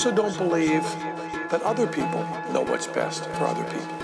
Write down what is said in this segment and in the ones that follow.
also don't believe that other people know what's best for other people.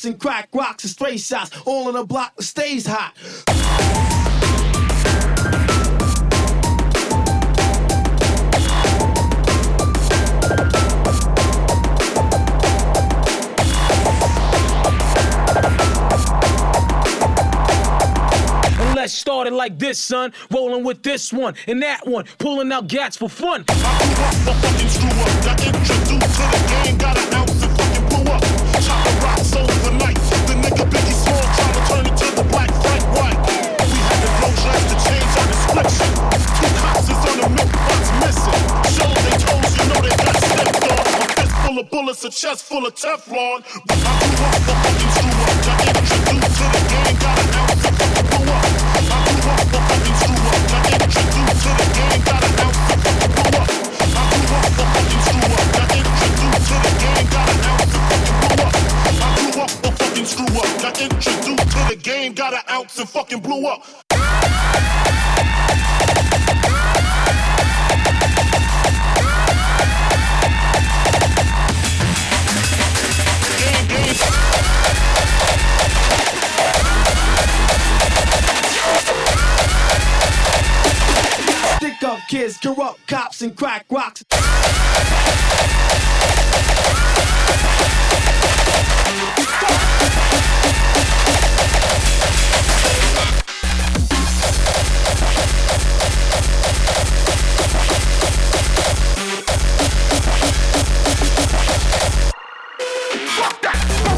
Corrupt and crack rocks and stray shots. All in a block that stays hot. let's start it like this, son. Rolling with this one and that one, pulling out gats for fun. I grew up the fucking screw up. Got introduced to the game, got an ounce bullets, a chest full of Teflon. I grew up fucking screw up. To the game, got an ounce fucking blew up. I grew up the fucking screw up. To the game, got an ounce fucking blew up. I grew up fucking screw up. To the game, got an ounce and fucking blew up. Kids, corrupt cops, and crack rocks. Gas,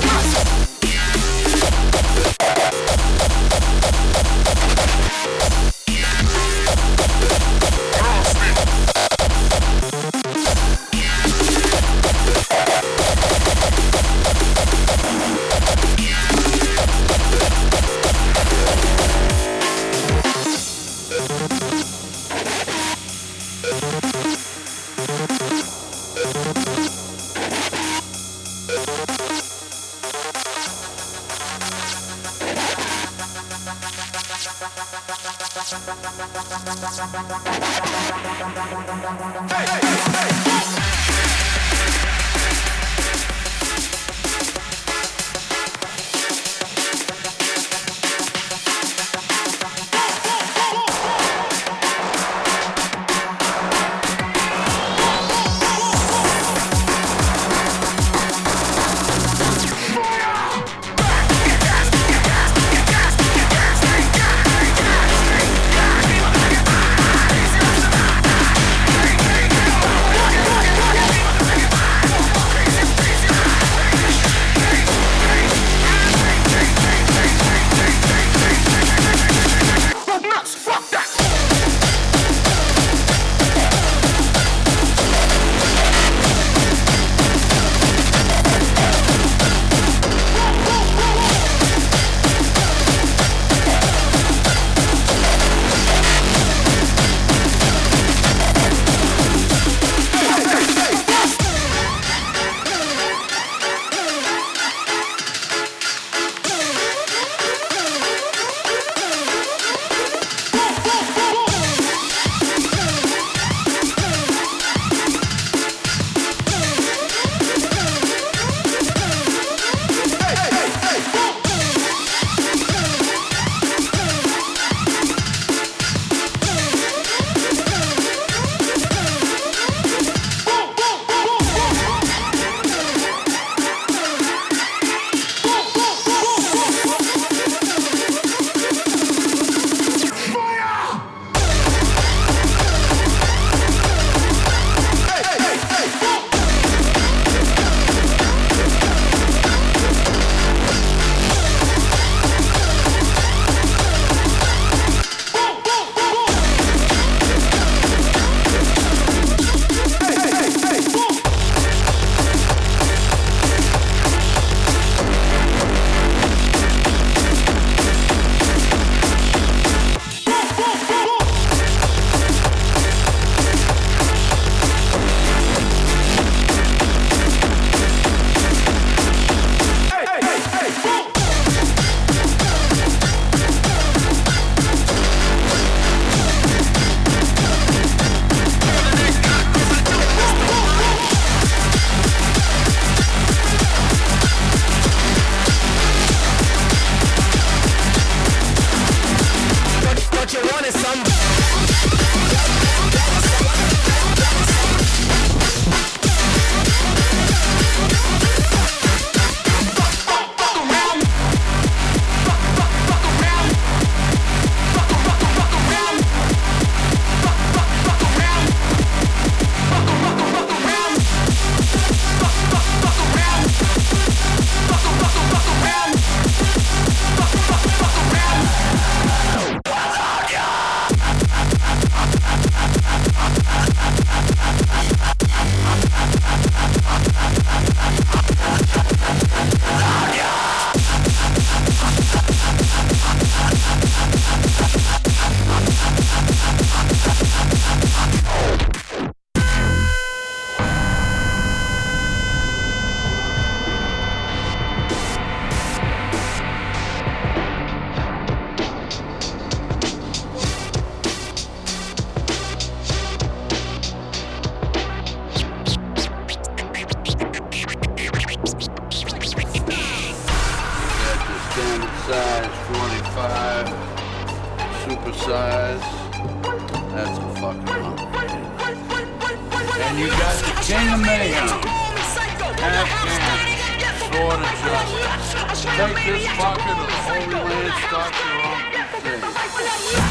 start your own crusade.